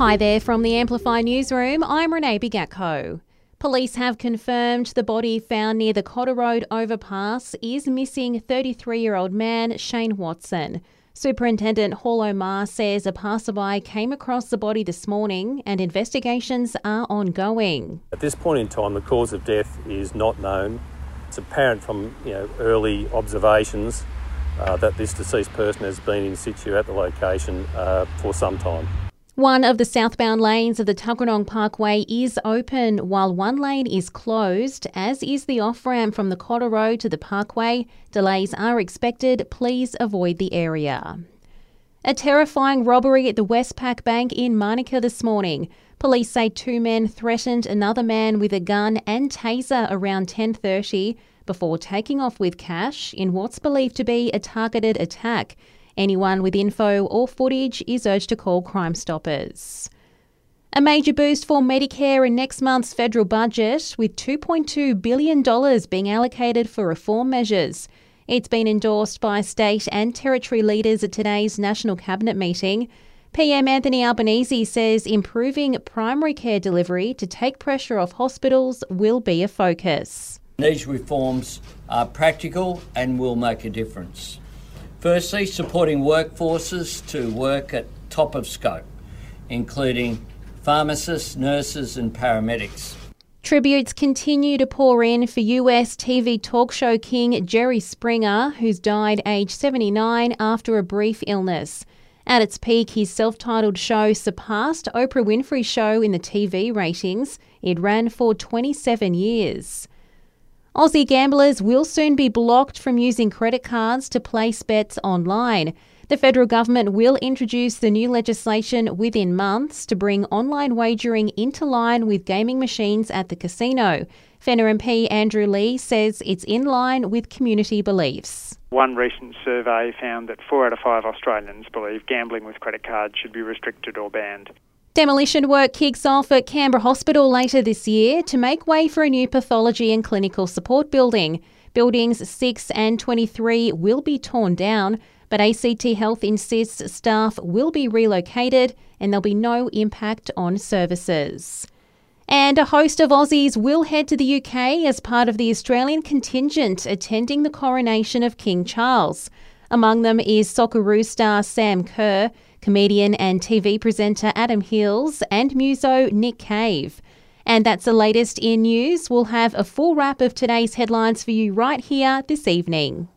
Hi there from the Amplify Newsroom. I'm Renee Bigatko. Police have confirmed the body found near the Cotter Road overpass is missing 33 year old man Shane Watson. Superintendent Hall Omar says a passerby came across the body this morning and investigations are ongoing. At this point in time, the cause of death is not known. It's apparent from you know, early observations uh, that this deceased person has been in situ at the location uh, for some time. One of the southbound lanes of the Tuggeranong Parkway is open while one lane is closed, as is the off ramp from the Cotter Road to the Parkway. Delays are expected. Please avoid the area. A terrifying robbery at the Westpac Bank in Manuka this morning. Police say two men threatened another man with a gun and taser around 10:30 before taking off with cash in what's believed to be a targeted attack. Anyone with info or footage is urged to call Crime Stoppers. A major boost for Medicare in next month's federal budget, with $2.2 billion being allocated for reform measures. It's been endorsed by state and territory leaders at today's National Cabinet meeting. PM Anthony Albanese says improving primary care delivery to take pressure off hospitals will be a focus. These reforms are practical and will make a difference. Firstly, supporting workforces to work at top of scope, including pharmacists, nurses, and paramedics. Tributes continue to pour in for US TV talk show king Jerry Springer, who's died aged 79 after a brief illness. At its peak, his self titled show surpassed Oprah Winfrey's show in the TV ratings. It ran for 27 years. Aussie gamblers will soon be blocked from using credit cards to place bets online. The federal government will introduce the new legislation within months to bring online wagering into line with gaming machines at the casino. Fenner MP Andrew Leigh says it's in line with community beliefs. One recent survey found that four out of five Australians believe gambling with credit cards should be restricted or banned. Demolition work kicks off at Canberra Hospital later this year to make way for a new pathology and clinical support building. Buildings 6 and 23 will be torn down, but ACT Health insists staff will be relocated and there'll be no impact on services. And a host of Aussies will head to the UK as part of the Australian contingent attending the coronation of King Charles. Among them is Socceroo star Sam Kerr, comedian and TV presenter Adam Hills, and muso Nick Cave. And that's the latest in news. We'll have a full wrap of today's headlines for you right here this evening.